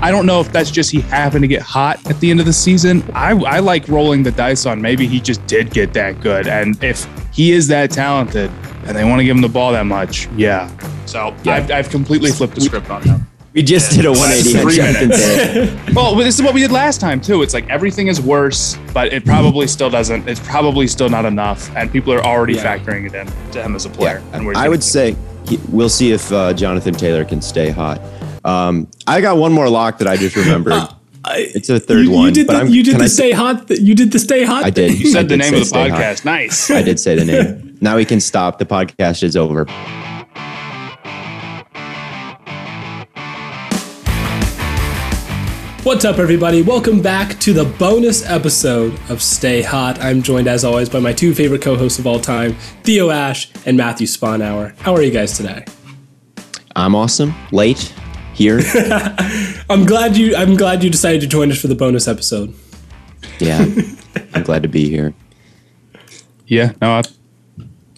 I don't know if that's just he happened to get hot at the end of the season. I, I like rolling the dice on maybe he just did get that good. And if he is that talented and they want to give him the ball that much, yeah. So yeah. I've, I've completely flipped the script on him. We just did a 180 on Jonathan well, this is what we did last time too. It's like everything is worse, but it probably still doesn't. It's probably still not enough, and people are already yeah. factoring it in to him as a player. Yeah. And I would say we'll see if uh, Jonathan Taylor can stay hot. Um, I got one more lock that I just remembered. Uh, it's a third you, one. You did the, you did the stay hot. You did the stay hot. I did. You said I the name of the podcast. Hot. Nice. I did say the name. now we can stop. The podcast is over. What's up, everybody? Welcome back to the bonus episode of Stay Hot. I'm joined, as always, by my two favorite co hosts of all time, Theo Ash and Matthew Sponhour. How are you guys today? I'm awesome. Late, here. I'm glad you. I'm glad you decided to join us for the bonus episode. Yeah, I'm glad to be here. Yeah, no, I,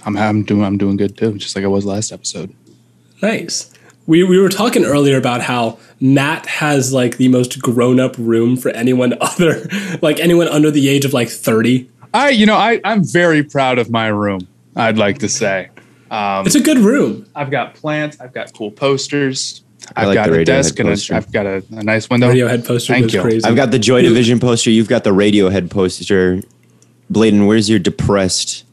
I'm I'm doing I'm doing good too, just like I was last episode. Nice. We we were talking earlier about how Matt has like the most grown up room for anyone other, like anyone under the age of like 30. I you know I I'm very proud of my room. I'd like to say. Um, it's a good room. I've got plants. I've got cool posters. I've got a desk and a, I've got a, a, nice window. Radiohead poster Thank you. crazy. I've got the Joy Division poster. You've got the Radiohead poster. Bladen, where's your depressed,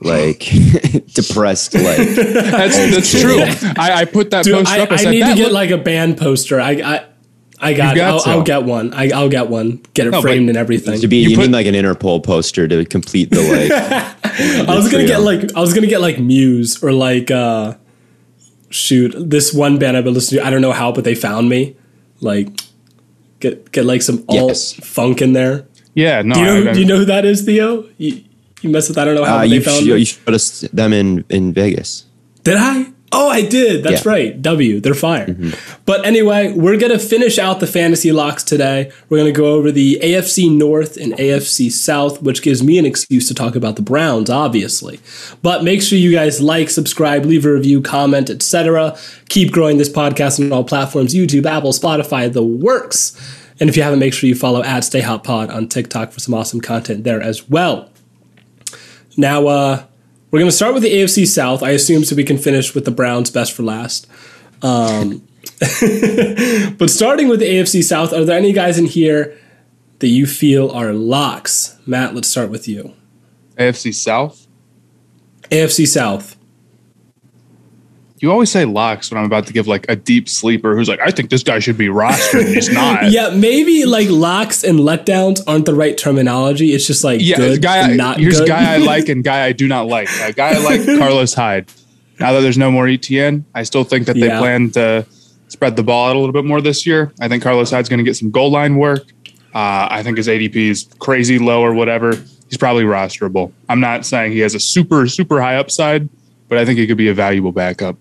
like depressed, like? that's that's true. I, I put that Dude, poster I, up. I, I need to get look- like a band poster. I, I I got. got I'll, I'll, get one. I, will get one. Get it no, framed and everything. To be, you, you put, need like an Interpol poster to complete the like. I was gonna get like I was gonna get like Muse or like uh shoot, this one band I've been listening to, I don't know how, but they found me. Like, get get like some alt yes. funk in there. Yeah, no. Do you know? do you know who that is, Theo? You, you messed with. I don't know how uh, they found sh- me. You showed us them in in Vegas. Did I? Oh, I did. That's yeah. right. W. They're fire. Mm-hmm. But anyway, we're going to finish out the fantasy locks today. We're going to go over the AFC North and AFC South, which gives me an excuse to talk about the Browns, obviously. But make sure you guys like, subscribe, leave a review, comment, etc. Keep growing this podcast on all platforms YouTube, Apple, Spotify, the works. And if you haven't, make sure you follow at Stay Hot Pod on TikTok for some awesome content there as well. Now, uh, we're going to start with the AFC South, I assume, so we can finish with the Browns best for last. Um, but starting with the AFC South, are there any guys in here that you feel are locks? Matt, let's start with you. AFC South? AFC South you always say locks when I'm about to give like a deep sleeper who's like, I think this guy should be rostered. and he's not. yeah, maybe like locks and letdowns aren't the right terminology. It's just like yeah, good guy, and not here's good. guy I like and guy I do not like. A guy I like, Carlos Hyde. Now that there's no more ETN, I still think that they yeah. plan to spread the ball out a little bit more this year. I think Carlos Hyde's going to get some goal line work. Uh, I think his ADP is crazy low or whatever. he's probably rosterable. I'm not saying he has a super super high upside, but I think he could be a valuable backup.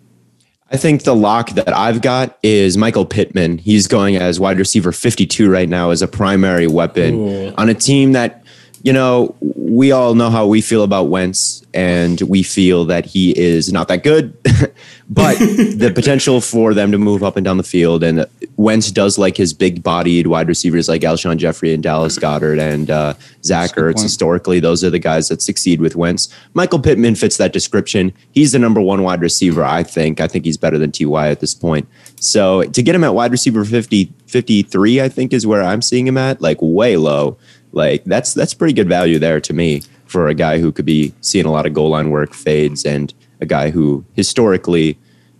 I think the lock that I've got is Michael Pittman. He's going as wide receiver 52 right now as a primary weapon Ooh. on a team that you know, we all know how we feel about Wentz, and we feel that he is not that good, but the potential for them to move up and down the field. And Wentz does like his big bodied wide receivers like Alshon Jeffery and Dallas Goedert and uh, Zach Ertz. Historically, those are the guys that succeed with Wentz. Michael Pittman fits that description. He's the number one wide receiver, I think. I think he's better than T.Y. at this point. So to get him at wide receiver 50, 53, I think is where I'm seeing him at, like way low. Like that's that's pretty good value there to me for a guy who could be seeing a lot of goal line work, fades, and a guy who historically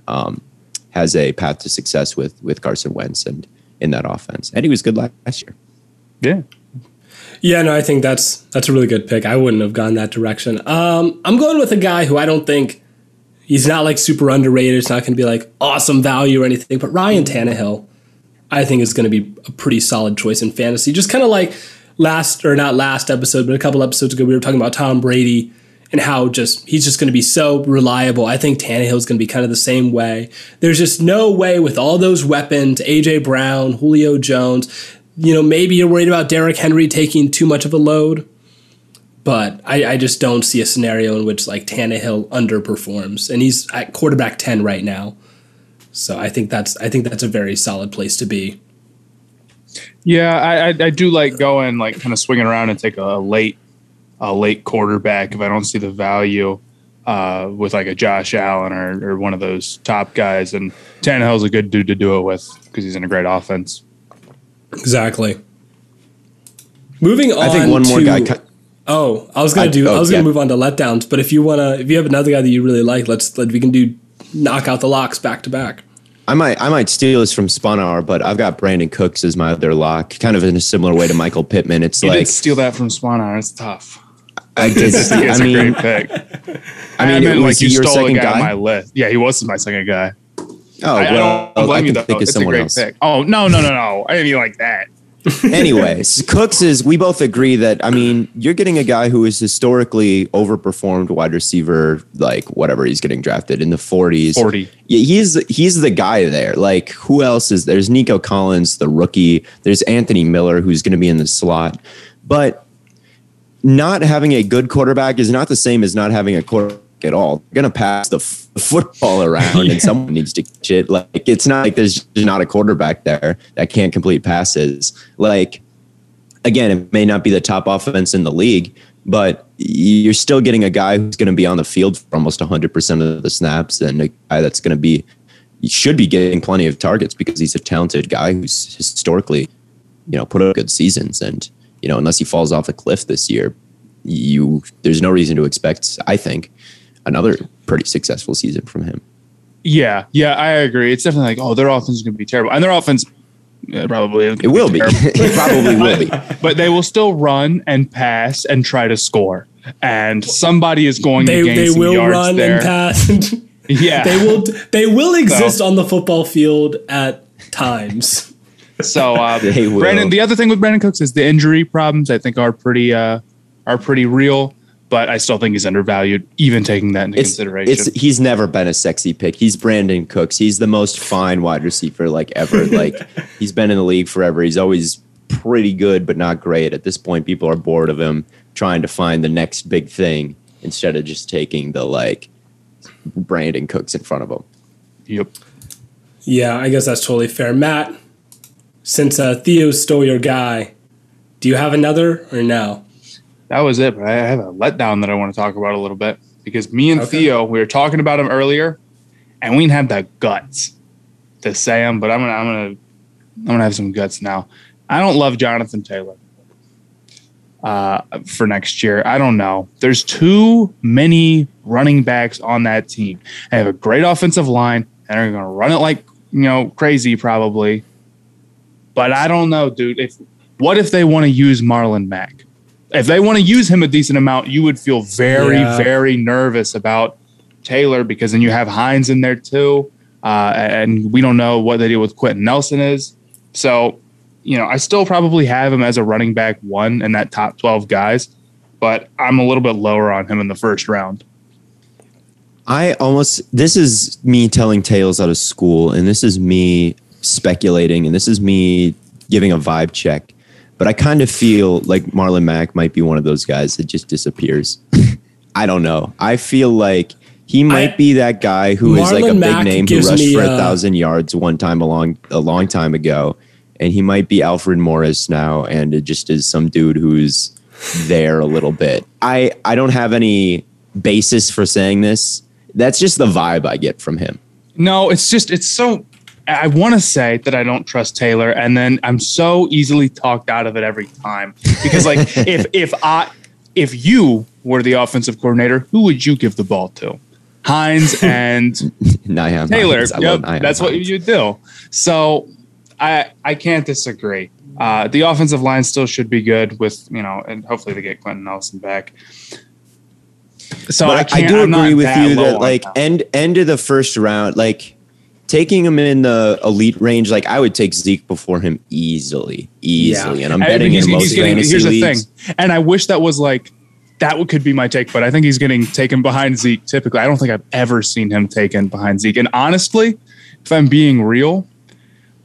um, has a path to success with with Carson Wentz and in that offense. And he was good last year. Yeah. Yeah, no, I think that's that's a really good pick. I wouldn't have gone that direction. Um, I'm going with a guy who I don't think he's not like super underrated. It's not going to be like awesome value or anything. But Ryan Tannehill, I think is going to be a pretty solid choice in fantasy. Just kind of like last or not last episode, but a couple episodes ago, we were talking about Tom Brady and how just he's just going to be so reliable. I think Tannehill is going to be kind of the same way. There's just no way with all those weapons, AJ Brown, Julio Jones. You know, maybe you're worried about Derrick Henry taking too much of a load, but I, I just don't see a scenario in which like Tannehill underperforms, and he's at quarterback ten right now. So I think that's I think that's a very solid place to be. Yeah, I, I, I do like going like kind of swinging around and take a late a late quarterback if I don't see the value uh, with like a Josh Allen or, or one of those top guys. And Tannehill's a good dude to do it with because he's in a great offense. Exactly. Moving on. I think one to, more guy. Oh, I was gonna I, do. Oh, I was gonna move on to letdowns, but if you wanna, if you have another guy that you really like, let's let we can do knock out the locks back to back. I might I might steal this from Spunar, but I've got Brandin Cooks as my other lock, kind of in a similar way to Michael Pittman. It's you like steal that from Spunar. It's tough. I did. I mean, I mean, I like you stole a guy, guy on my list. Yeah, he was my second guy. Oh I, well, I, I can you, think of someone else. Pick. Oh no, no, no, no! I didn't mean like that. Anyways, Cooks is, we both agree that, I mean, you're getting a guy who is historically overperformed wide receiver, like whatever he's getting drafted in the 40s. 40. Yeah, he's, he's the guy there. Like, who else is there's Nico Collins, the rookie. There's Anthony Miller, who's going to be in the slot. But not having a good quarterback is not the same as not having a quarterback at all. They're going to pass the f- football around yeah. and someone needs to catch it. Like it's not like there's not a quarterback there that can't complete passes. Like again, it may not be the top offense in the league, but you're still getting a guy who's going to be on the field for almost 100% of the snaps and a guy that's going to be should be getting plenty of targets because he's a talented guy who's historically, you know, put up good seasons and, you know, unless he falls off a cliff this year, you there's no reason to expect, I think, another pretty successful season from him. Yeah, yeah, I agree. It's definitely like, oh, their offense is going to be terrible, and their offense yeah, probably it will be. it probably will be. But they will still run and pass and try to score, and somebody is going they, to gain they some will yards run there. and pass. yeah, they will. They will exist so. on the football field at times. So, uh, Brandin. The other thing with Brandin Cooks is the injury problems. I think are pretty uh, are pretty real but I still think he's undervalued, even taking that into it's, consideration. It's, he's never been a sexy pick. He's Brandin Cooks. He's the most fine wide receiver like ever. like he's been in the league forever. He's always pretty good, but not great. At this point, people are bored of him trying to find the next big thing instead of just taking the like Brandin Cooks in front of him. Yep. Yeah, I guess that's totally fair. Matt, since uh, Theo stole your guy, do you have another or no? That was it. But I have a letdown that I want to talk about a little bit because me and okay. Theo, we were talking about him earlier, and we didn't have the guts to say him. But I'm gonna, I'm gonna, I'm gonna have some guts now. I don't love Jonathan Taylor uh, for next year. I don't know. There's too many running backs on that team. They have a great offensive line, and they're gonna run it like you know crazy probably. But I don't know, dude. If what if they want to use Marlon Mack? If they want to use him a decent amount, you would feel very, yeah. very nervous about Taylor because then you have Hines in there too. Uh, and we don't know what the deal with Quenton Nelson is. So, you know, I still probably have him as a running back one in that top 12 guys. but I'm a little bit lower on him in the first round. I almost this is me telling tales out of school, and this is me speculating, and this is me giving a vibe check. But I kind of feel like Marlon Mack might be one of those guys that just disappears. I don't know. I feel like he might I, be that guy who Marlon is like a Mack big name who rushed me, for a uh, thousand yards one time a long a long time ago, and he might be Alfred Morris now, and it just is some dude who's there a little bit. I I don't have any basis for saying this that's just the vibe I get from him. No, it's just it's so I want to say that I don't trust Taylor, and then I'm so easily talked out of it every time because, like, if if I if you were the offensive coordinator, who would you give the ball to? Hines and Nyheim Taylor. Yep, that's Hines. what you do. So I I can't disagree. Uh, the offensive line still should be good with you know, and hopefully they get Quenton Nelson back. So I, I do I'm agree with you that like end end of the first round, like taking him in the elite range, like I would take Zeke before him easily, easily. Yeah. And I'm betting in most getting, fantasy Here's leagues. the thing, and I wish that was like that could be my take, but I think he's getting taken behind Zeke. Typically, I don't think I've ever seen him taken behind Zeke. And honestly, if I'm being real,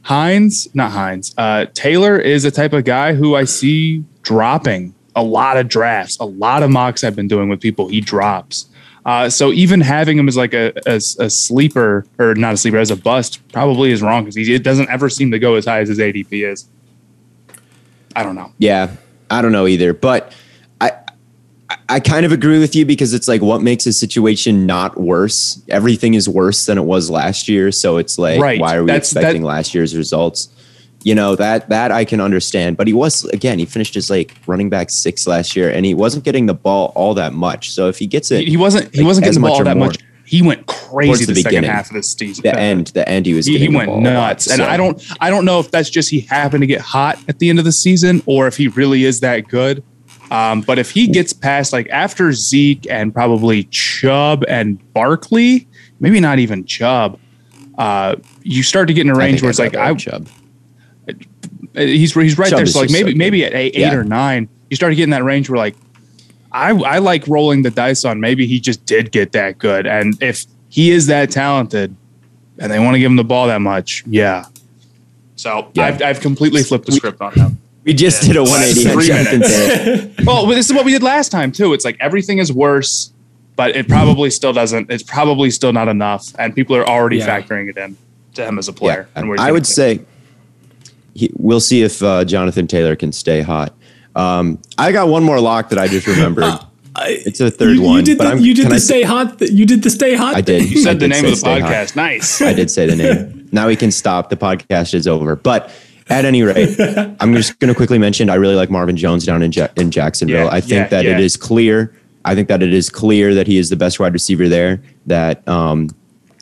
Hines, not Hines, uh, Taylor is a type of guy who I see dropping a lot of drafts, a lot of mocks I've been doing with people, he drops. Uh, so even having him as like a, a, a, sleeper or not a sleeper as a bust probably is wrong because it doesn't ever seem to go as high as his ADP is. I don't know. Yeah, I don't know either, but I I kind of agree with you because it's like what makes a situation not worse. Everything is worse than it was last year, so it's like right. why are we That's, expecting that, last year's results? You know that that I can understand. But he was again, he finished his like running back six last year, and he wasn't getting the ball all that much. So if he gets it, he wasn't he like, wasn't getting the ball that much. He went crazy the, the second half of the season. The end, the end, he was. He, he went nuts, lot, and so. I don't, I don't know if that's just he happened to get hot at the end of the season, or if he really is that good. Um, but if he gets past like after Zeke and probably Chubb and Barkley, maybe not even Chubb, uh, you start to get in a range where it's like I, Chubb. Uh, he's he's right Chubb there. So like maybe so maybe at eight, yeah. eight or nine, you started getting that range where like I I like rolling the dice on maybe he just did get that good, and if he is that talented, and they want to give him the ball that much, yeah. So yeah. I've I've completely flipped the script on him. We just yeah. did a 180 well, this is what we did last time too. It's like everything is worse, but it probably still doesn't. It's probably still not enough, and people are already yeah. factoring it in to him as a player. Yeah. And I would say he, we'll see if uh, Jonathan Taylor can stay hot. Um, I got one more lock that I just remembered. Uh, it's a third you, one. You did the, you did the stay hot. You did the stay hot. I did. You said the name of the podcast. Hot. Nice. I did say the name. now we can stop. The podcast is over. But at any rate, I'm just going to quickly mention I really like Marvin Jones down in, ja- in Jacksonville. Yeah, I think yeah, that yeah. it is clear. I think that it is clear that he is the best wide receiver there. That um,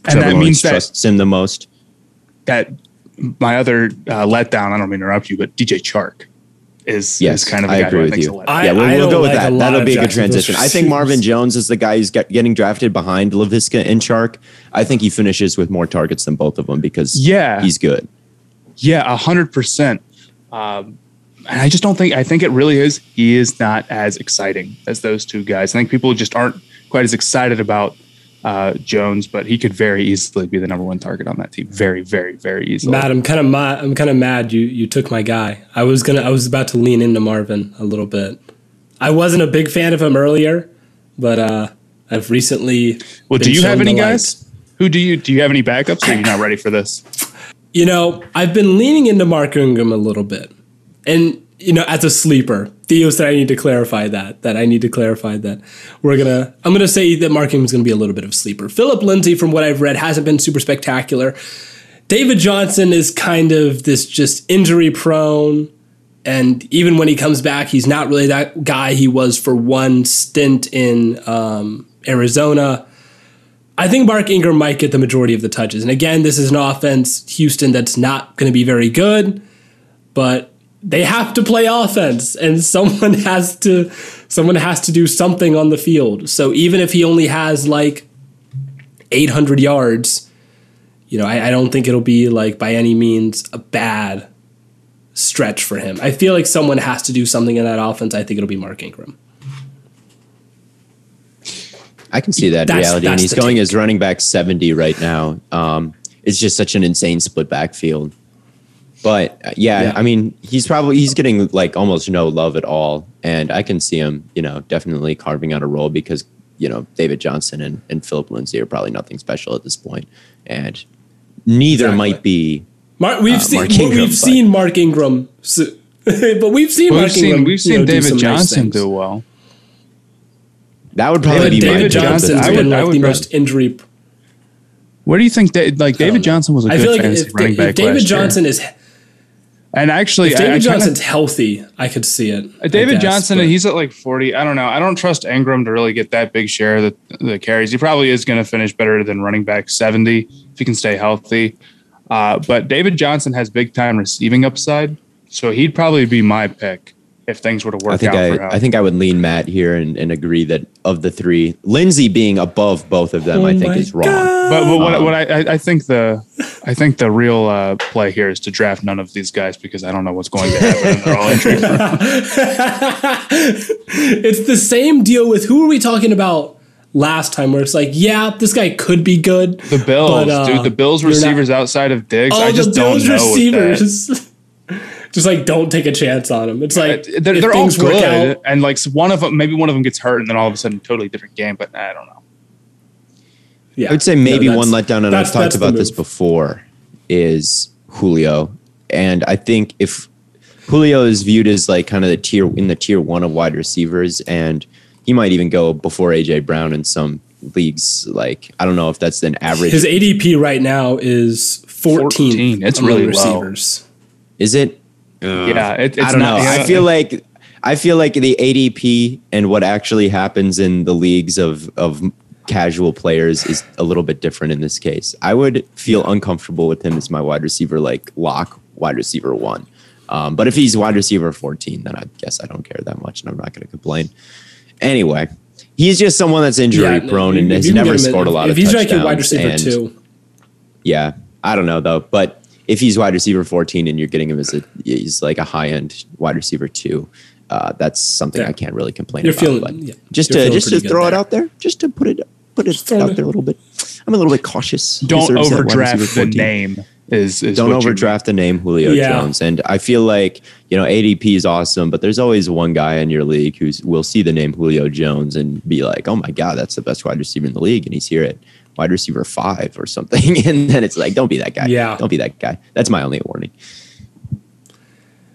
and Trevor that means that trusts him the most. That my other uh, letdown, I don't mean to interrupt you, but DJ Chark is, yes, is kind of I agree with you. I, yeah, we'll, we'll go with like that. That'll be a good transition. I think Marvin Jones is the guy who's get, getting drafted behind Laviska and Chark. I think he finishes with more targets than both of them because yeah, he's good. Yeah, a hundred percent. Um, and I just don't think I think it really is. He is not as exciting as those two guys. I think people just aren't quite as excited about uh, Jones, but he could very easily be the number one target on that team. Very, very, very easily. Matt, I'm kind of mad. I'm kind of mad you you took my guy. I was gonna. I was about to lean into Marvin a little bit. I wasn't a big fan of him earlier, but uh, I've recently. Well, do you have any guys? Who do you do? You have any backups? Or are you not ready for this? You know, I've been leaning into Mark Ingram a little bit, and you know, as a sleeper. Theo said I need to clarify that. That I need to clarify that we're gonna. I'm gonna say that Mark is gonna be a little bit of a sleeper. Phillip Lindsay, from what I've read, hasn't been super spectacular. David Johnson is kind of this just injury prone, and even when he comes back, he's not really that guy he was for one stint in um, Arizona. I think Mark Ingram might get the majority of the touches. And again, this is an offense, Houston, that's not going to be very good, but they have to play offense and someone has to someone has to do something on the field. So even if he only has like 800 yards, you know, I, I don't think it'll be like by any means a bad stretch for him. I feel like someone has to do something in that offense. I think it'll be Mark Ingram. I can see that That's- reality, and he's going take. as running back seventy right now. Um, it's just such an insane split backfield. But uh, yeah, Yeah. I mean, he's probably he's getting like almost no love at all, and I can see him, you know, definitely carving out a role because you know David Johnson and, and Phillip Lindsay are probably nothing special at this point, and neither Exactly. might be. Mark, we've Uh, seen Mark Ingram, we've but- seen Mark Ingram, so, but we've seen We've Mark seen Ingram. we've seen know, David some nice Johnson things. do well. That would probably But be David David pick. Johnson's Johnson, I been would- I like would the bet- most injury. Where do you think that like David Johnson was a I good feel like fantasy if, running if back David last year. Johnson is and actually if I- I David kinda- Johnson's healthy, I could see it. David guess, Johnson, but- he's at like 40. I don't know. I don't trust Ingram to really get that big share of the, the carries. He probably is going to finish better than running back 70 if he can stay healthy. Uh, but David Johnson has big time receiving upside. So he'd probably be my pick if things were to work I think out for him. I, I think I would lean Matt here and, and agree that of the three, Lindsay being above both of them, Oh I think is wrong. but, but what, Um, what I, I I think the I think the real uh, play here is to draft none of these guys because I don't know what's going to happen. They're all injury it's the same deal with who are we talking about last time? Where it's like, yeah, this guy could be good. The Bills, But, uh, dude. The Bills you're not- receivers outside of Diggs, Oh, I just the don't Bills know. with that. receivers. Just like don't take a chance on him. It's like Uh, they're, if they're all things work good, out- and like one of them, maybe one of them gets hurt, and then all of a sudden, totally different game. But I don't know. yeah, I would say maybe No, one letdown, and I've talked about this before, is Julio. And I think if Julio is viewed as like kind of the tier in the tier one of wide receivers, and he might even go before AJ Brown in some leagues. Like I don't know if that's an average. His ADP right now is 14. 14. It's among really low. receivers. is it? Yeah, it, it's I don't not, know. yeah, I feel like I feel like the ADP and what actually happens in the leagues of of casual players is a little bit different in this case. I would feel uncomfortable with him as my wide receiver, like lock wide receiver one. Um, but if he's wide receiver 14, then I guess I don't care that much and I'm not going to complain. Anyway, he's just someone that's injury no, prone and if has never get him in- scored a lot if of he's touchdowns. He's like your wide receiver and- too, yeah, I don't know though, but if he's wide receiver 14 and you're getting him as a he's like a high end wide receiver two, uh, that's something Yeah. I can't really complain You're about. feeling- yeah, just you're to just to pretty good throw it out there, just to put it put it throw out it- there a little bit. I'm a little bit cautious. Don't deserves that wide overdraft the name. Is, is Don't overdraft the name Julio Yeah. Jones, and I feel like you know ADP is awesome, but there's always one guy in your league who's will see the name Julio Jones and be like, "Oh my god, that's the best wide receiver in the league," and he's here at wide receiver five or something, and then it's like, "Don't be that guy." Yeah. don't be that guy. That's my only warning.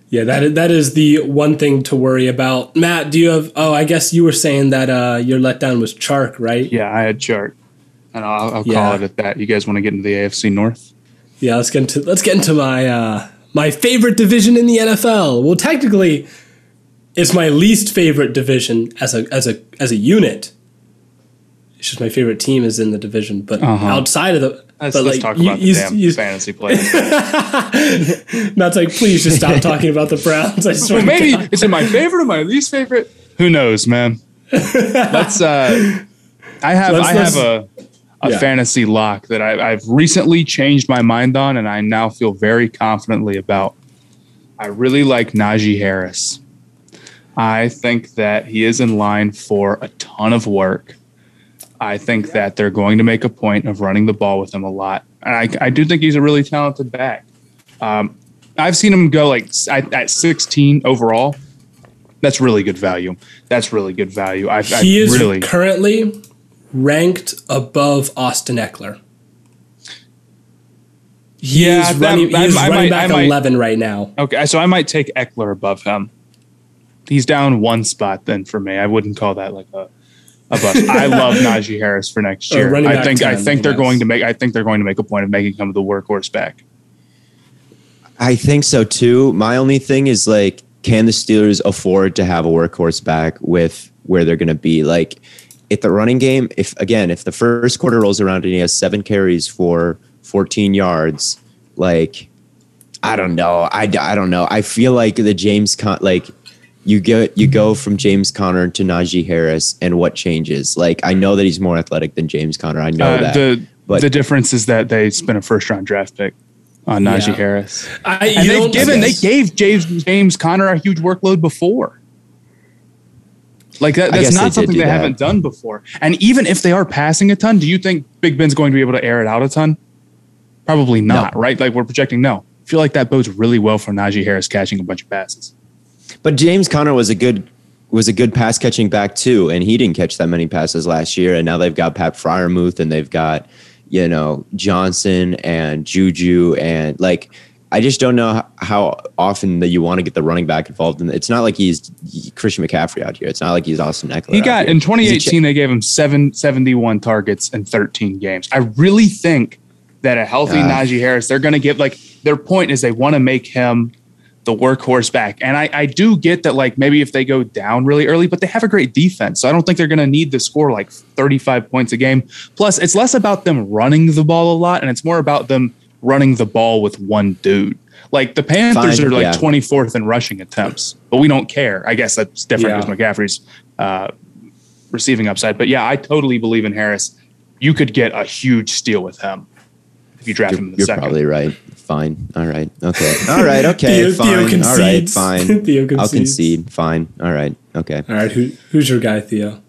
yeah, that is, that is the one thing to worry about. Matt, do you have? Oh, I guess you were saying that uh, your letdown was Chark, right? Yeah, I had Chark, and I'll, I'll Yeah. call it at that. You guys want to get into the AFC North? Yeah, let's get into let's get into my uh, my favorite division in the NFL. Well, technically, it's my least favorite division as a as a as a unit. It's just my favorite team is in the division, but Uh-huh. outside of the, Let's, but let's like talk you- about the you- damn you- fantasy players. Matt's like, please just stop talking about the Browns. I swear. well, maybe God. is it my favorite or my least favorite? Who knows, man? Let's. Uh, I have Let's- I have let's- a a Yeah. fantasy lock that I, I've recently changed my mind on, and I now feel very confidently about. I really like Najee Harris. I think that he is in line for a ton of work. I think that they're going to make a point of running the ball with him a lot. And I, I do think he's a really talented back. Um, I've seen him go like at, at 16 overall. That's really good value. That's really good value. I, I he is really currently ranked above Austin Ekeler. He Yeah, is that- running, I- I running I back might- 11 right now. okay. So I might take Ekeler above him. He's down one spot then for me. I wouldn't call that like a a bust. I love Najee Harris for next year. running I back think I think they're yes. going to make I think they're going to make a point of making him the workhorse back. I think so too. My only thing is like, can the Steelers afford to have a workhorse back with where they're going to be? Like, if the running game, if again, if the first quarter rolls around and he has seven carries for 14 yards, like, I don't know. I, I don't know. I feel like the James Con, like, you get you go from James Conner to Najee Harris, and what changes? Like, I know that he's more athletic than James Conner. I know Uh, that. the but- the difference is that they spent a first round draft pick on Najee Yeah. Harris, I, and they've given they gave James James Conner a huge workload before. Like that, that's not something they, they haven't done before. And even if they are passing a ton, do you think Big Ben's going to be able to air it out a ton? Probably not, no. right? Like we're projecting no. I feel like that bodes really well for Najee Harris catching a bunch of passes. But James Conner was a good was a good pass catching back too, and he didn't catch that many passes last year. And now they've got Pat Freiermuth and they've got you know Johnson and Juju and like I just don't know how often that you want to get the running back involved. And it's not like he's Christian McCaffrey out here. It's not like he's Austin Ekeler. He got in 2018. They gave him seven, 71 targets in 13 games. I really think that a healthy uh, Najee Harris, they're going to get like their point is they want to make him the workhorse back. And I, I do get that, like, maybe if they go down really early, but they have a great defense. So I don't think they're going to need to score like 35 points a game. Plus, it's less about them running the ball a lot and it's more about them running the ball with one dude. Like the Panthers Fine, are like yeah. 24th in rushing attempts, but we don't care. I guess that's different because yeah. McCaffrey's uh, receiving upside. But yeah, I totally believe in Harris. You could get a huge steal with him if you draft you're, him in the you're second. You're probably right. Fine. All right. Okay. All right. Okay. Theo, fine. Theo All right. Fine. I'll concede. Fine. All right. Okay. All right. Who, who's your guy, Theo?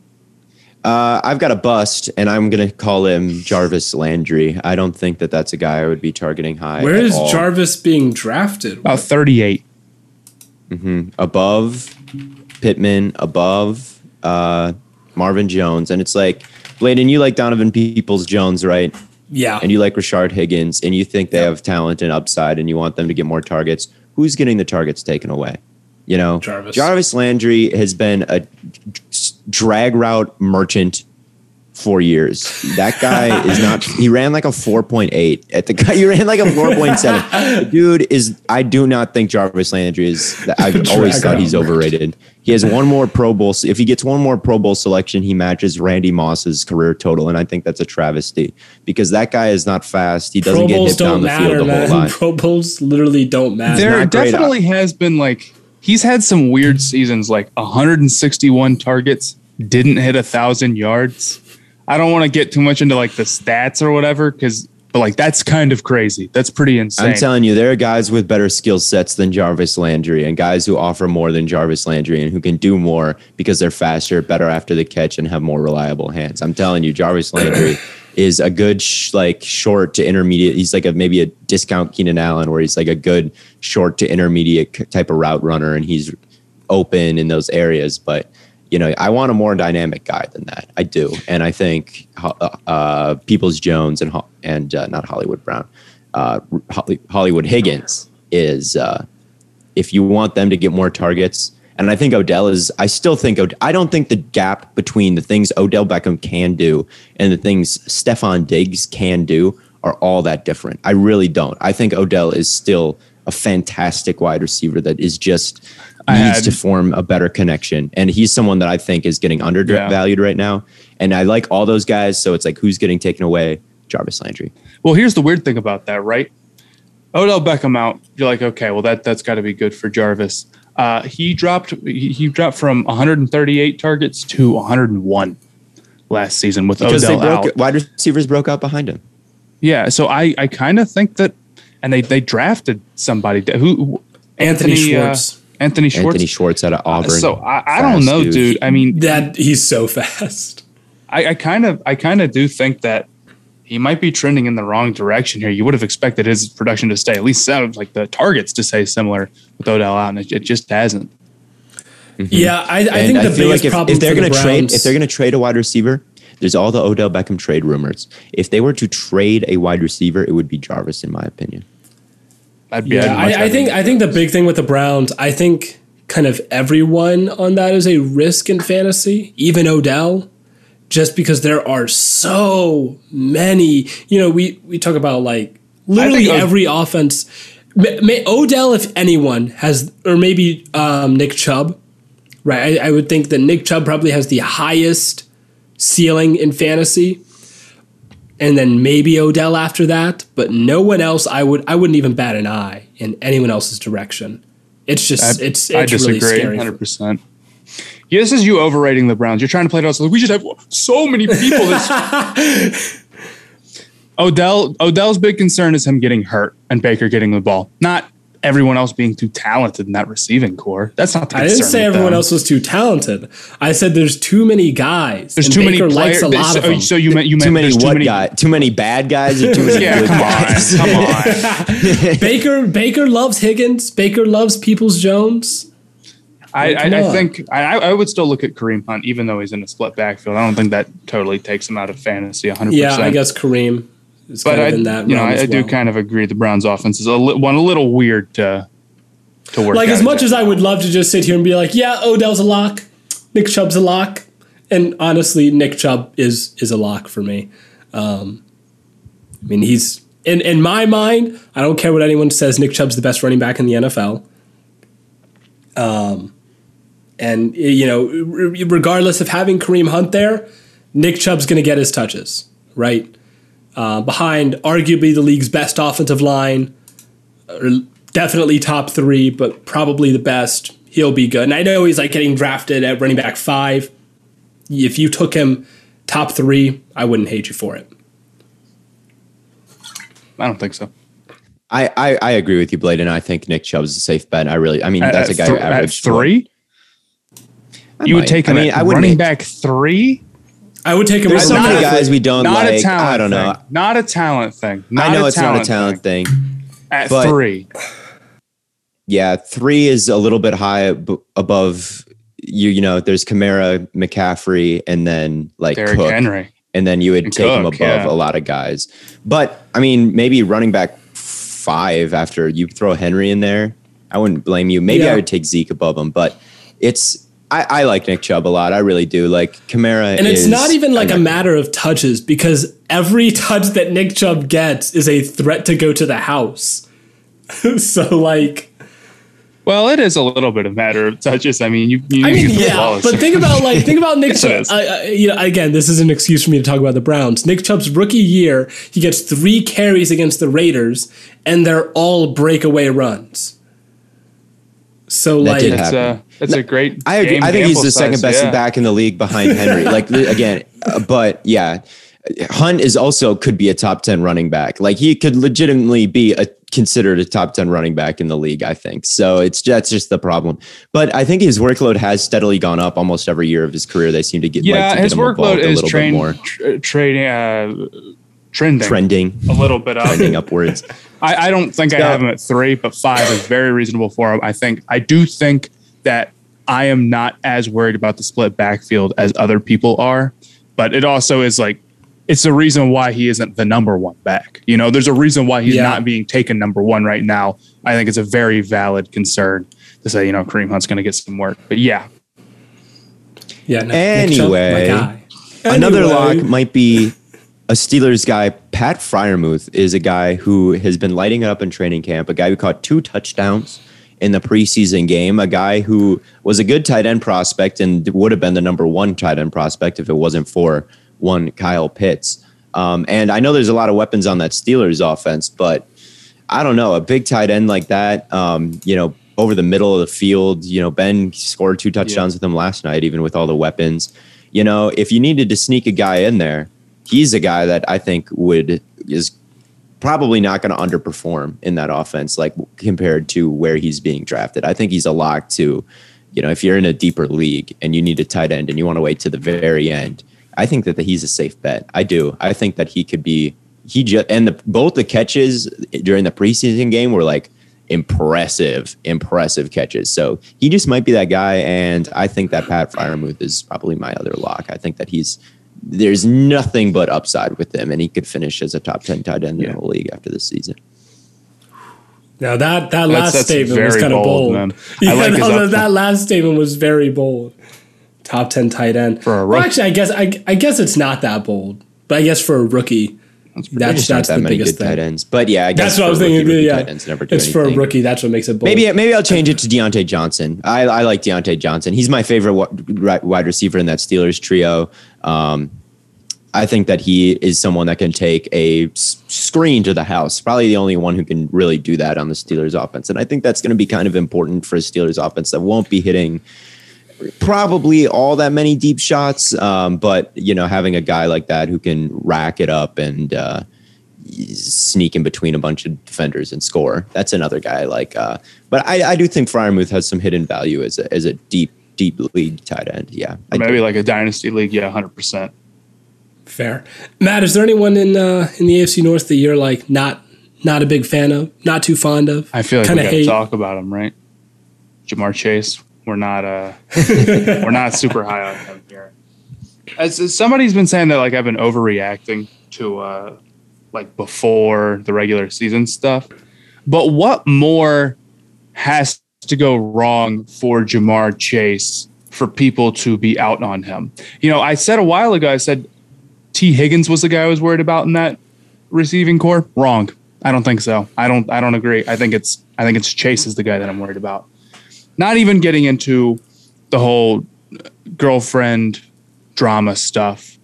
Uh, I've got a bust, and I'm going to call him Jarvis Landry. I don't think that that's a guy I would be targeting high. Where is all. Jarvis being drafted? About 38. Mm-hmm. Above Pittman, above uh, Marvin Jones. And it's like, Bladen, you like Donovan Peoples Jones, right? Yeah. And you like Rashard Higgins, and you think they have talent and upside, and you want them to get more targets. Who's getting the targets taken away? You know, Jarvis, Jarvis Landry has been a drag route merchant for years. That guy is not. He ran like a four point eight at the guy. He ran like a four point seven. Dude is. I do not think Jarvis Landry is. I've always thought he's overrated. He has one more Pro Bowl. If he gets one more Pro Bowl selection, he matches Randy Moss's career total, and I think that's a travesty because that guy is not fast. He doesn't Pro get hit down the matter, field the man. whole lot. Pro Bowls literally don't matter. There definitely has been like he's had some weird seasons, like 161 targets, didn't hit a thousand yards. I don't want to get too much into like the stats or whatever, because but like that's kind of crazy. That's pretty insane. I'm telling you, there are guys with better skill sets than Jarvis Landry, and guys who offer more than Jarvis Landry, and who can do more because they're faster, better after the catch, and have more reliable hands. I'm telling you, Jarvis Landry is a good sh- like short to intermediate. He's like a maybe a discount Keenan Allen, where he's like a good short to intermediate type of route runner, and he's open in those areas. But you know, I want a more dynamic guy than that. I do, and I think uh, uh Peoples Jones and and uh, not Hollywood Brown, uh, Hollywood Higgins is. Uh, if you want them to get more targets, and I think Odell is, I still think, I don't think the gap between the things Odell Beckham can do and the things Stefon Diggs can do are all that different. I really don't. I think Odell is still a fantastic wide receiver that is just I needs had, to form a better connection. And he's someone that I think is getting undervalued yeah. right now. And I like all those guys. So it's like, who's getting taken away? Jarvis Landry. Well, here's the weird thing about that, right? Odell Beckham out. You're like, okay, well that that's got to be good for Jarvis. Uh, he dropped he, he, dropped from 138 targets to 101 last season with because Odell broke, out. Wide receivers broke out behind him. Yeah, so I I kind of think that, and they they drafted somebody who Anthony, Anthony uh, Schwartz. Uh, Anthony Schwartz. Anthony Schwartz out of Auburn. So I, I don't know, dude. dude. I mean, that he's so fast. I kind of I kind of do think that he might be trending in the wrong direction here. You would have expected his production to stay at least sound like the targets to stay similar with Odell out, and it, it just hasn't. Mm-hmm. Yeah, I, I think the biggest like if, problem if they're going to the trade if they're going to trade a wide receiver, there's all the Odell Beckham trade rumors. If they were to trade a wide receiver, it would be Jarvis, in my opinion. I'd be, yeah, I, I think I think the big thing with the Browns, I think kind of everyone on that is a risk in fantasy, even Odell just because there are so many. You know, we we talk about like literally every offense. May, Odell, if anyone, has or maybe um, Nick Chubb, right? I, I would think that Nick Chubb probably has the highest ceiling in fantasy, and then maybe Odell after that. But no one else. I would I wouldn't even bat an eye in anyone else's direction. It's just I, it's it's I disagree, really scary. Hundred percent. Yeah, this is you overrating the Browns. You're trying to play it out. So we should have so many people. Odell Odell's big concern is him getting hurt and Baker getting the ball. Not everyone else being too talented in that receiving corps. That's not the I didn't say everyone them. else was too talented. I said there's too many guys. There's too Baker many players. Likes a lot so, of them. so you meant you meant too many what too many, guy, too many bad guys or too many yeah, come guys? on, come on. Baker Baker loves Higgins. Baker loves Peoples Jones. I, I, I, think I, I, would still look at Kareem Hunt, even though he's in a split backfield. I don't think that totally takes him out of fantasy 100%. Yeah, I guess Kareem is but kind of in that you know, I, well. do kind of agree the Browns offense is a li- one a little weird to to work. Like as much as I would love to just sit here and be like, yeah, Odell's a lock, Nick Chubb's a lock, and honestly, Nick Chubb is is a lock for me. Um, I mean, he's in in my mind. I don't care what anyone says. Nick Chubb's the best running back in the NFL. Um, and you know, regardless of having Kareem Hunt there, Nick Chubb's going to get his touches right uh, behind arguably the league's best offensive line. Definitely top three, but probably the best. He'll be good. And I know he's like getting drafted at running back five. If you took him top three, I wouldn't hate you for it. I don't think so. I, I, I agree with you, Blade, and I think Nick Chubb is a safe bet. I really, I mean, that's a guy th- who averaged three. You would take I mean, I would running back three. I would take him. There's so many guys we don't not like. A talent I don't know. Thing. Not a talent thing. Not I know it's not a talent thing. thing At three. Yeah, three is a little bit high above you. You know, there's Kamara, McCaffrey, and then like Derrick Cook, Henry. and then you would and take Cook, him above yeah. a lot of guys. But I mean, maybe running back five after you throw Henry in there, I wouldn't blame you. Maybe yeah. I would take Zeke above him, but it's I, I, like Nick Chubb a lot. I really do. Like Kamara, and it's not even like a matter of touches because every touch that Nick Chubb gets is a threat to go to the house. so like, well, it is a little bit of matter of touches. I mean, you. you I mean, yeah, but think about like think about Nick Chubb. I, I, you know, again, this is an excuse for me to talk about the Browns. Nick Chubb's rookie year, he gets three carries against the Raiders, and they're all breakaway runs. So that like, it's, uh, that's a great. I agree. I think he's the size, second best yeah. back in the league behind Henry. like again, uh, but yeah, Hunt is also could be a top ten running back. Like he could legitimately be a considered a top 10 running back in the league, I think. So it's that's just the problem. But I think his workload has steadily gone up almost every year of his career. They seem to get yeah, like, to his workload is train, more. Tra- trading uh, trending trending a little bit up. trending upwards. I, I, don't think so, I have him at three, but five is very reasonable for him. I think I do think that I am not as worried about the split backfield as other people are, but it also is like it's the reason why he isn't the number one back. You know, there's a reason why he's yeah. not being taken number one right now. I think it's a very valid concern to say, you know, Kareem Hunt's going to get some work. But yeah. Yeah. No, anyway, anyway, another lock might be a Steelers guy. Pat Freiermuth is a guy who has been lighting it up in training camp, a guy who caught two touchdowns in the preseason game, a guy who was a good tight end prospect and would have been the number one tight end prospect if it wasn't for one Kyle Pitts. Um, and I know there's a lot of weapons on that Steelers offense, but I don't know a big tight end like that. Um, you know, over the middle of the field. You know, Ben scored two touchdowns yeah. with him last night, even with all the weapons. You know, if you needed to sneak a guy in there, he's a guy that I think would is probably not going to underperform in that offense, like compared to where he's being drafted. I think he's a lock to, you know, if you're in a deeper league and you need a tight end and you want to wait to the very end, I think that the, he's a safe bet. I do. I think that he could be. He just and the, both the catches during the preseason game were like impressive, impressive catches. So he just might be that guy, and I think that Pat Freiermuth is probably my other lock. I think that he's there's nothing but upside with him, and he could finish as a top ten tight end yeah. in the league after this season. Now that that last that's, that's statement was kind of bold. bold. Yeah, like no, that last statement was very bold. Top ten tight end for a rookie. Well, actually, I guess I, I guess it's not that bold, but I guess for a rookie, that's that's, that's that the many biggest good tight ends. But yeah, I guess that's what I was thinking. Rookie, yeah, it's anything. for a rookie. That's what makes it bold. Maybe maybe I'll change it to Diontae Johnson. I, I like Diontae Johnson. He's my favorite wide receiver in that Steelers trio. Um, I think that he is someone that can take a screen to the house. Probably the only one who can really do that on the Steelers offense. And I think that's going to be kind of important for a Steelers offense that won't be hitting probably all that many deep shots. Um, but, you know, having a guy like that who can rack it up and, uh, sneak in between a bunch of defenders and score. That's another guy like. Uh, but I, I do think Freiermuth has some hidden value as a as a deep deep league tight end. Yeah, I maybe do. like a dynasty league. Yeah, hundred percent. Fair, Matt. Is there anyone in uh, in the AFC North that you're like not not a big fan of, not too fond of? I feel like we got to talk about him, right? Ja'Marr Chase. We're not uh we're not super high on him here. As, as, somebody's been saying that like I've been overreacting to uh like before the regular season stuff. But what more has to go wrong for Ja'Marr Chase for people to be out on him? You know, I said a while ago, I said Tee Higgins was the guy I was worried about in that receiving corps. Wrong. I don't think so. I don't I don't agree. I think it's I think it's Chase is the guy that I'm worried about. Not even getting into the whole girlfriend drama stuff.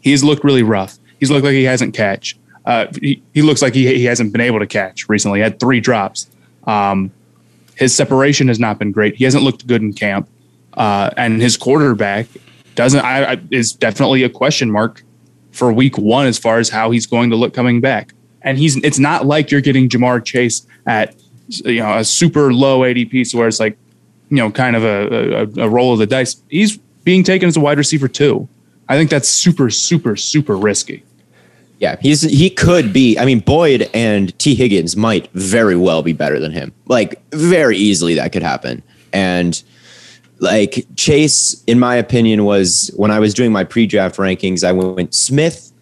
He's looked really rough. He's looked like he hasn't catch. Uh, he, he looks like he, he hasn't been able to catch recently. He had three drops. Um, his separation has not been great. He hasn't looked good in camp, uh, and his quarterback doesn't. I, I, is definitely a question mark for week one as far as how he's going to look coming back. And he's. It's not like you're getting Ja'Marr Chase at you know a super low ADP, so where it's like you know kind of a, a, a roll of the dice. He's being taken as a wide receiver too. I think that's super, super, super risky. Yeah, he's he could be. I mean, Boyd and Tee Higgins might very well be better than him. Like very easily that could happen. And like Chase, in my opinion, was when I was doing my pre-draft rankings, I went Smith,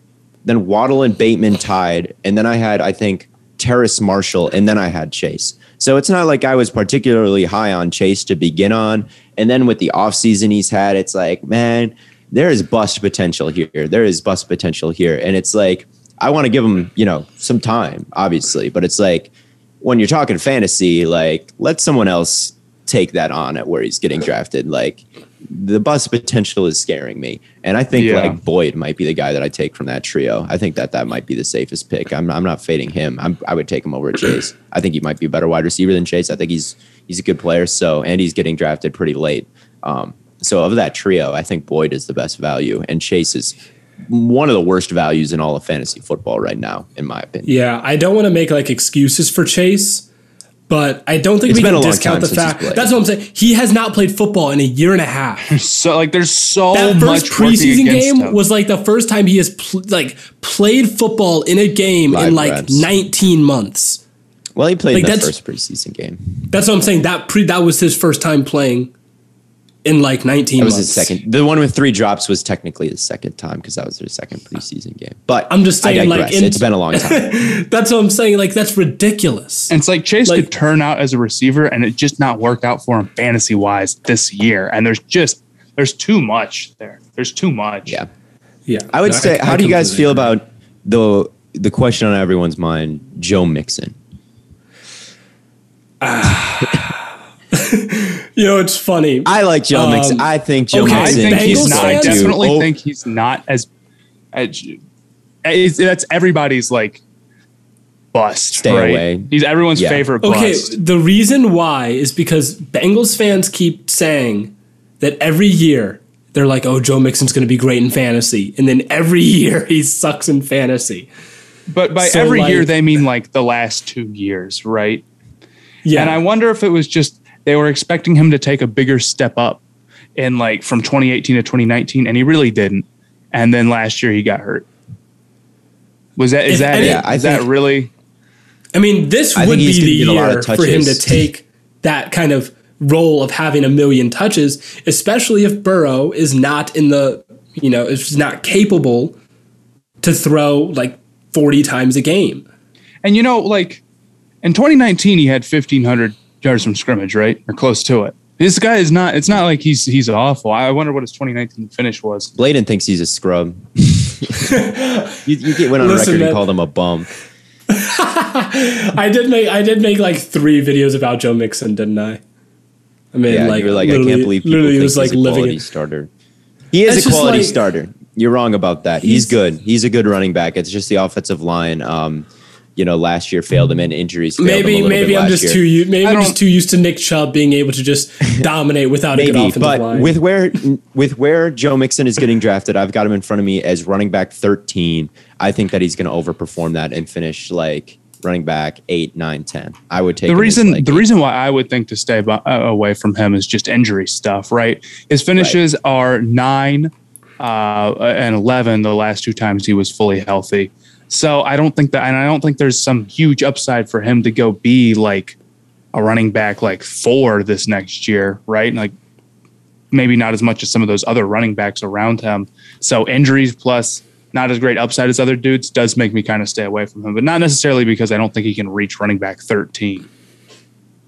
then Waddle and Bateman tied, and then I had I think Terrace Marshall, and then I had Chase. So it's not like I was particularly high on Chase to begin on. And then with the offseason he's had, it's like, man, there is bust potential here. There is bust potential here. And it's like, I want to give him, you know, some time, obviously. But it's like when you're talking fantasy, like let someone else take that on at where he's getting drafted. Like the bust potential is scaring me. And I think yeah. like Boyd might be the guy that I take from that trio. I think that that might be the safest pick. I'm, I'm not fading him. I'm, I would take him over Chase. I think he might be a better wide receiver than Chase. I think he's he's a good player. So and he's getting drafted pretty late. Um, so of that trio, I think Boyd is the best value, and Chase is one of the worst values in all of fantasy football right now, in my opinion. Yeah, I don't want to make like excuses for Chase but I don't think it's we can discount the fact. That's what I'm saying. He has not played football in a year and a half. so like, there's so that first preseason game him. was like the first time he has pl- like played football in a game Live in like reps. 19 months. Well, he played like, the first preseason game. That's what I'm saying. That pre that was his first time playing in like 19 that was months. his second the one with three drops was technically his second time because that was their second preseason game. But i'm just saying like in, it's been a long time. That's what i'm saying like that's ridiculous. And it's like chase like, could turn out as a receiver and it just not work out for him fantasy wise this year. And there's just there's too much there. There's too much. Yeah. Yeah. I would no, say I, how I do you guys feel about the the question on everyone's mind joe mixon you know, it's funny. I like Joe um, Mixon. I think Joe okay, Mixon. I think he's not. I definitely oh. think he's not as. as that's everybody's like bust. Stay right? away. He's everyone's yeah. favorite. Okay, the reason why is because Bengals fans keep saying that every year they're like, "Oh, Joe Mixon's going to be great in fantasy," and then every year he sucks in fantasy. But by so every like, year, they mean like the last two years, right? Yeah. And I wonder if it was just they were expecting him to take a bigger step up in like from 2018 to 2019, and he really didn't. And then last year he got hurt. Was that is that yeah, is that really? I mean, this I would be the year for him to take that kind of role of having a million touches, especially if Burrow is not in the you know is not capable to throw like 40 times a game. And you know, like in 2019, he had 1,500 yards from scrimmage, right, or close to it. This guy is not. It's not like he's he's awful. I wonder what his 2019 finish was. Bladen thinks he's a scrub. you, you went on Listen, record man. and called him a bum. I did make I did make like three videos about Joe Mixon, didn't I? I mean, yeah, like, you were like, I can't believe people think was like he's a quality starter. He is a quality like, starter. You're wrong about that. He's, he's, good. He's a good running back. It's just the offensive line. Um, you know last year failed him and injuries. failed him a Maybe little maybe bit I'm last just year. too u- maybe I I'm just too u- maybe I I'm just don't- too used to Nick Chubb being able to just dominate without a good Maybe, offensive but line. with used to Nick Chubb being able to just dominate without a good offensive but line. with where with where Joe Mixon is getting drafted, I've got him in front of me as running back 13. I think that he's going to overperform that and finish like running back 8, 9, 10. I would take the reason like, the reason why I would think to stay bu- uh, away from him is just injury stuff, right? His finishes are nine uh, and eleven the last two times he was fully healthy. So I don't think that, and I don't think there's some huge upside for him to go be like a running back like four this next year, right? Like maybe not as much as some of those other running backs around him. So injuries plus not as great upside as other dudes does make me kind of stay away from him, but not necessarily because I don't think he can reach running back 13.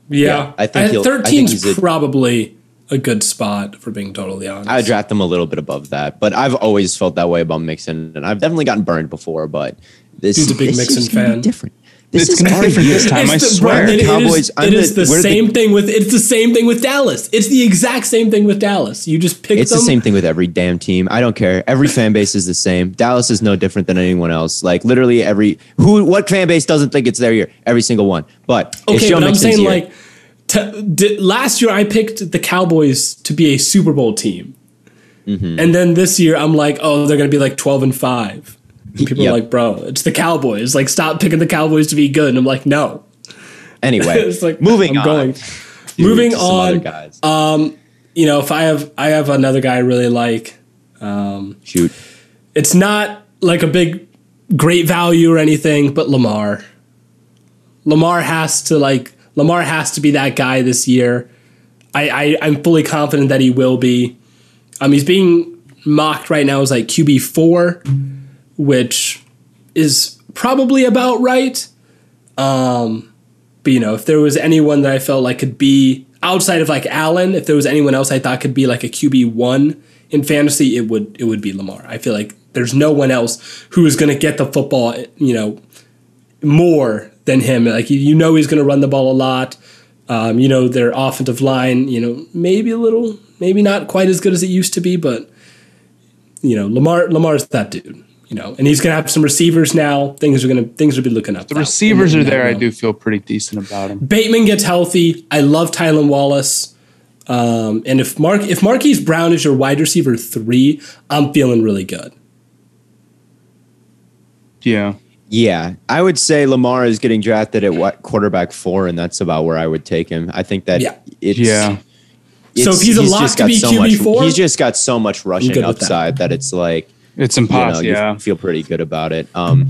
yeah, yeah, I think Uh, he'll- I think 13's he's a- probably a good spot for being totally honest. I draft them a little bit above that, but I've always felt that way about Mixon, and I've definitely gotten burned before. But this, is a big this Mixon is gonna be fan. Different. This It's is gonna be our different this time. I It's the- swear. bro, it- it is- Cowboys, I'm it is the- the, we're the- same thing with it's the same thing with Dallas. It's the exact same thing with Dallas. You just pick It's them. the same thing with every damn team. I don't care. Every fan base is the same. Dallas is no different than anyone else. Like literally every who what fan base doesn't think it's their year? Every single one. But it's Okay, Joe but I'm saying year. like t- di- last year I picked the Cowboys to be a Super Bowl team, Mm-hmm. and then this year I'm like, oh, they're gonna be like 12 and five. And people Yep. are like, bro, it's the Cowboys. Like, stop picking the Cowboys to be good. And I'm like, no. anyway, it's like moving I'm on. going. Dude, moving to on. guys. You know, if I have I have another guy I really like. Shoot. It's not like a big great value or anything, but Lamar. Lamar has to like Lamar has to be that guy this year. I, I I'm fully confident that he will be. Um, he's being mocked right now as like QB four, which is probably about right. Um, but you know, if there was anyone that I felt like could be outside of like Allen, if there was anyone else I thought could be like a QB one in fantasy, it would it would be Lamar. I feel like there's no one else who is going to get the football, you know, more than him. Like you- know, he's going to run the ball a lot. Um, you know, their offensive line, you know, maybe a little, maybe not quite as good as it used to be, but you know, Lamar Lamar's that dude. You know, and he's gonna have some receivers now. Things are gonna things will be looking up. The receivers are there. I do feel pretty decent about him. Bateman gets healthy. I love Tylan Wallace. Um, and if Mark if Marquise Brown is your wide receiver three, I'm feeling really good. Yeah. Yeah, I would say Lamar is getting drafted at what quarterback four, and that's about where I would take him. I think that Yeah. it's Yeah. So if it's- he's a lock just to be so QB4, he's just got so much rushing good with that. upside that. it's like It's you know impossible. you yeah. feel pretty good about it. Um,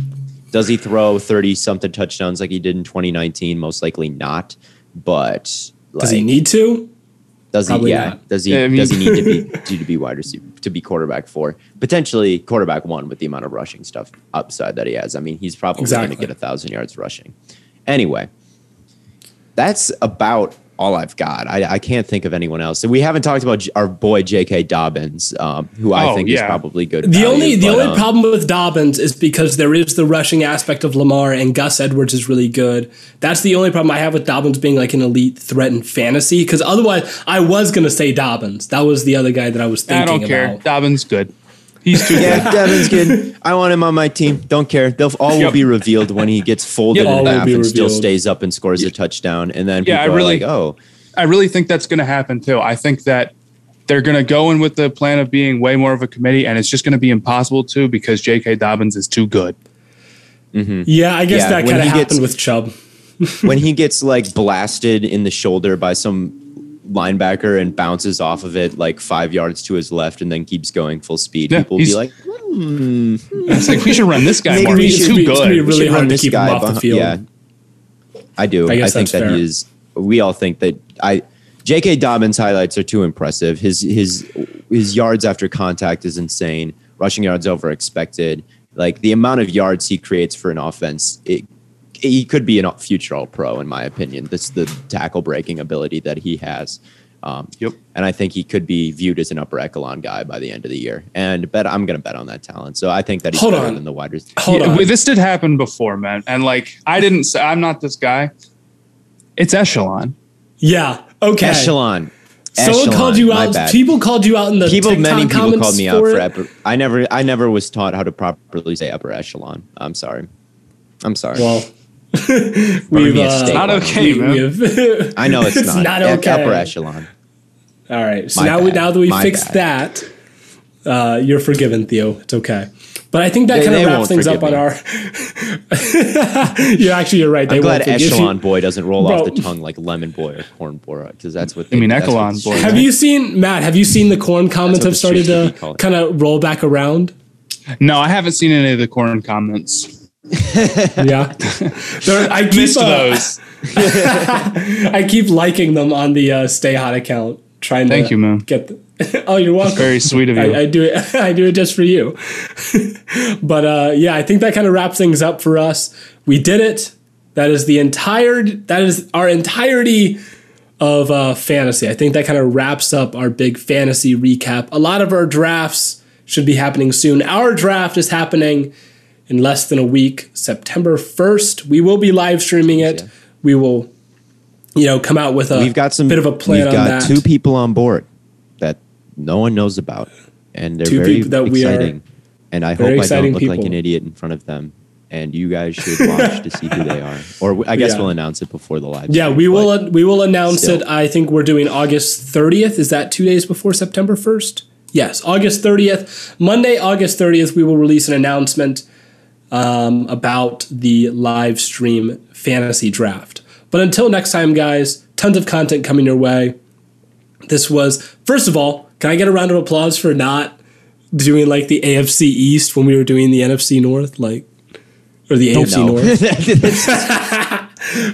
does he throw thirty something touchdowns like he did in 2019? Most likely not. But like, Does he need to? Does he? Probably Yeah. not. Does he? Yeah, I mean- does he need to be to, to be wide receiver to be quarterback four? Potentially quarterback one with the amount of rushing stuff upside that he has. I mean, he's probably Exactly. going to get a thousand yards rushing. Anyway, that's about all I've got. I, I can't think of anyone else. So we haven't talked about J- our boy J.K. Dobbins, um, who I Oh, think is probably good. The value, only the but, only um, problem with Dobbins is because there is the rushing aspect of Lamar and Gus Edwards is really good. That's the only problem I have with Dobbins being like an elite threat in fantasy. Because otherwise, I was gonna say Dobbins. That was the other guy that I was thinking I don't care. about. Dobbins good. He's too Yeah, good. Devin's good. I want him on my team. Don't care. They'll all will be revealed when he gets folded Yep. All in will half be and still stays up and scores a touchdown. And then Yeah, I are really- like, oh, I really think that's going to happen too. I think that they're going to go in with the plan of being way more of a committee, and it's just going to be impossible to because J.K. Dobbins is too good. Mm-hmm. Yeah, I guess Yeah, that kind of he happened gets- with Chubb. when he gets like blasted in the shoulder by some linebacker and bounces off of it like five yards to his left and then keeps going full speed, Yeah, people will be he's- like, hmm. It's like we should run this guy Maybe more. He's too be- it's gonna be good. "We really should hard run to this keep him guy off the field. Yeah, I do. I I, think that fair. he is. We all think that I. J.K. Dobbins highlights are too impressive. His his his yards after contact is insane. Rushing yards over expected. Like the amount of yards he creates for an offense, it, he could be a future All Pro in my opinion. That's the tackle breaking ability that he has. Um, Yep. And I think he could be viewed as an upper echelon guy by the end of the year. And bet I'm going to bet on that talent. So I think that he's Hold better on. than the wide receiver. Hold Yeah, on. this did happen before, man. And like, I didn't say I'm not this guy. It's echelon. Yeah. Okay. Echelon. Someone Echelon, called you out. bad. People called you out in the people TikTok many people comments called me out for it. upper i never i never was taught how to properly say upper echelon i'm sorry i'm sorry Well, We've, uh, it's not okay, we, man. Have, I know it's, it's not. not okay. Upper echelon. All right. So My now, we, now that we My fixed bad. that, uh, you're forgiven, Theo. It's okay. But I think that kind of wraps things up me. on our. you're actually you're right. They I'm glad Echelon Boy doesn't roll Bro. off the tongue like Lemon Boy or Corn Boy because that's what. They, I mean, Echelon Boy. Have you seen Matt? Have you seen the corn comments have started to kind of roll back around? No, I haven't seen any of the corn comments. yeah, I keep uh, those. I keep liking them on the uh, Stay Hot account. Trying Thank to you, man. Get the, oh, you're welcome. That's very sweet of you. I, I do it. I do it just for you. but uh, yeah, I think that kind of wraps things up for us. We did it. That is the entire. That is our entirety of uh, fantasy. I think that kind of wraps up our big fantasy recap. A lot of our drafts should be happening soon. Our draft is happening in less than a week, September 1st. We will be live streaming it. Yeah. We will, you know, come out with a we've got some, bit of a plan we've got two people on board that no one knows about, and they're two very exciting. and I hope I don't look people. like an idiot in front of them. And you guys should watch to see who they are, or I guess yeah. we'll announce it before the live. Yeah, we will. We will announce still. it. I think we're doing August 30th. Is that two days before September 1st? Yes, August 30th, Monday, August 30th. We will release an announcement um, about the live stream fantasy draft. But until next time, guys, tons of content coming your way. This was, first of all, can I get a round of applause for not doing like the AFC East when we were doing the NFC North, like or the AFC North,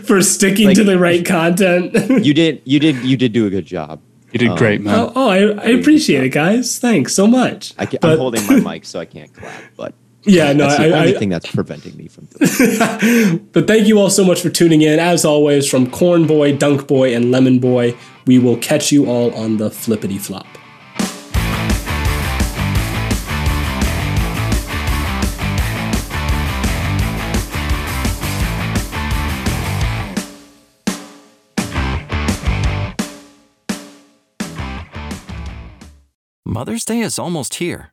for sticking like, to the right content. you did, you did, you did do a good job. You did um, great, man. Oh, oh I, I, appreciate it, guys. Thanks so much. I am holding my mic, so I can't clap, but. Yeah, no, that's the I, only I, thing that's preventing me from doing. but thank you all so much for tuning in. As always, from Corn Boy, Dunk Boy, and Lemon Boy, we will catch you all on the flippity flop. Mother's Day is almost here,